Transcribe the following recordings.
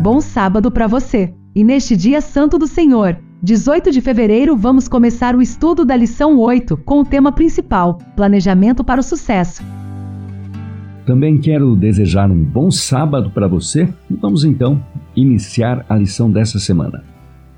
Bom sábado para você! E neste dia santo do Senhor, 18 de fevereiro, vamos começar o estudo da lição 8 com o tema principal: Planejamento para o Sucesso. Também quero desejar um bom sábado para você e vamos então iniciar a lição dessa semana.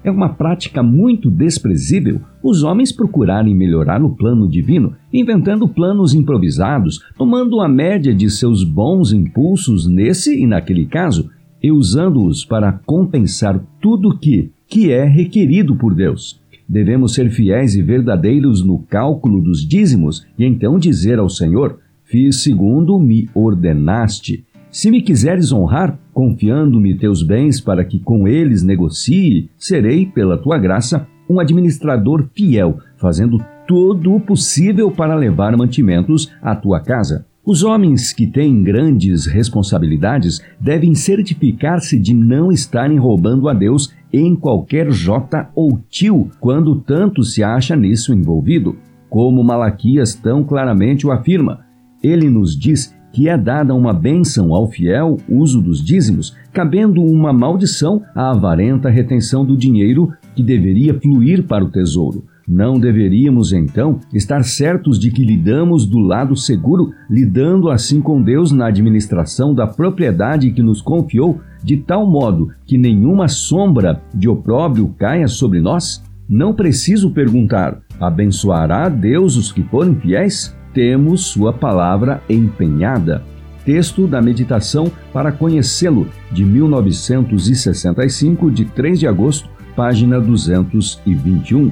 É uma prática muito desprezível os homens procurarem melhorar no plano divino, inventando planos improvisados, tomando a média de seus bons impulsos nesse e naquele caso e usando-os para compensar tudo que, que é requerido por Deus. Devemos ser fiéis e verdadeiros no cálculo dos dízimos e então dizer ao Senhor: Fiz segundo me ordenaste. Se me quiseres honrar, confiando-me teus bens para que com eles negocie, serei, pela tua graça, um administrador fiel, fazendo todo o possível para levar mantimentos à tua casa. Os homens que têm grandes responsabilidades devem certificar-se de não estarem roubando a Deus em qualquer jota ou tio quando tanto se acha nisso envolvido. Como Malaquias tão claramente o afirma, ele nos diz que é dada uma bênção ao fiel uso dos dízimos, cabendo uma maldição à avarenta retenção do dinheiro que deveria fluir para o tesouro. Não deveríamos, então, estar certos de que lidamos do lado seguro, lidando assim com Deus na administração da propriedade que nos confiou, de tal modo que nenhuma sombra de opróbrio caia sobre nós? Não preciso perguntar: abençoará Deus os que forem fiéis? temos Sua palavra empenhada. Texto da Meditação para Conhecê-lo, de 1965, de 3 de agosto, página 221.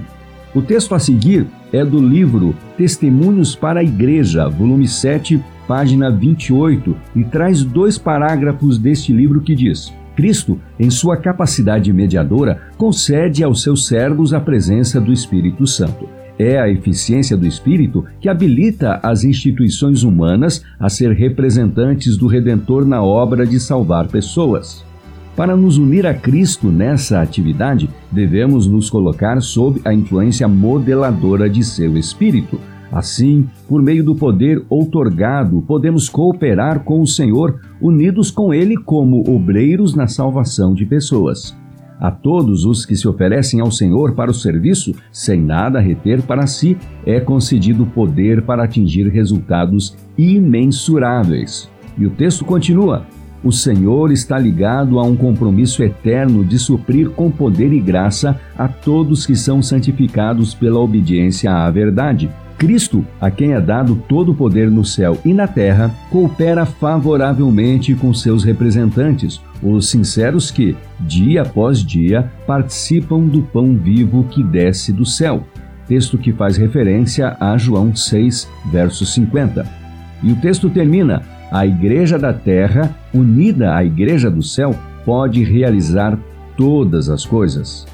O texto a seguir é do livro Testemunhos para a Igreja, volume 7, página 28, e traz dois parágrafos deste livro que diz: Cristo, em sua capacidade mediadora, concede aos seus servos a presença do Espírito Santo. É a eficiência do Espírito que habilita as instituições humanas a ser representantes do Redentor na obra de salvar pessoas. Para nos unir a Cristo nessa atividade, devemos nos colocar sob a influência modeladora de seu Espírito. Assim, por meio do poder outorgado, podemos cooperar com o Senhor, unidos com Ele como obreiros na salvação de pessoas. A todos os que se oferecem ao Senhor para o serviço, sem nada reter para si, é concedido poder para atingir resultados imensuráveis. E o texto continua: O Senhor está ligado a um compromisso eterno de suprir com poder e graça a todos que são santificados pela obediência à verdade Cristo, a quem é dado todo o poder no céu e na terra, coopera favoravelmente com seus representantes, os sinceros que, dia após dia, participam do pão vivo que desce do céu. Texto que faz referência a João 6, verso 50. E o texto termina: A Igreja da Terra, unida à Igreja do Céu, pode realizar todas as coisas.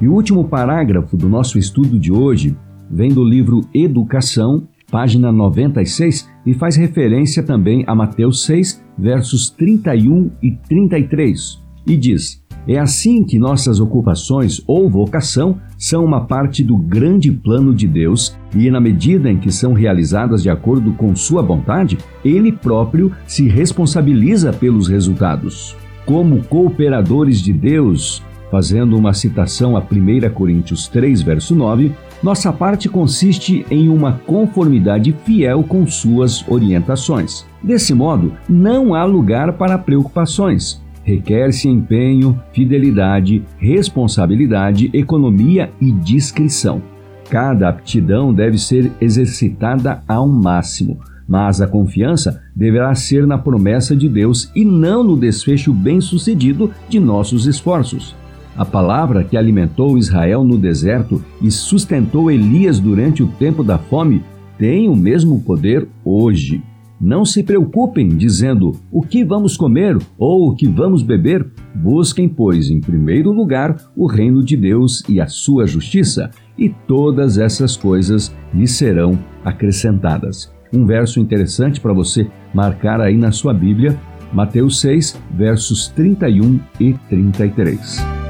E o último parágrafo do nosso estudo de hoje vem do livro Educação, página 96, e faz referência também a Mateus 6, versos 31 e 33, e diz: É assim que nossas ocupações ou vocação são uma parte do grande plano de Deus, e na medida em que são realizadas de acordo com Sua vontade, Ele próprio se responsabiliza pelos resultados. Como cooperadores de Deus, fazendo uma citação a 1 Coríntios 3, verso 9, nossa parte consiste em uma conformidade fiel com suas orientações. Desse modo, não há lugar para preocupações. Requer-se empenho, fidelidade, responsabilidade, economia e discrição. Cada aptidão deve ser exercitada ao máximo, mas a confiança deverá ser na promessa de Deus e não no desfecho bem-sucedido de nossos esforços. A palavra que alimentou Israel no deserto e sustentou Elias durante o tempo da fome tem o mesmo poder hoje. Não se preocupem dizendo o que vamos comer ou o que vamos beber. Busquem, pois, em primeiro lugar o reino de Deus e a sua justiça, e todas essas coisas lhe serão acrescentadas. Um verso interessante para você marcar aí na sua Bíblia, Mateus 6, versos 31 e 33.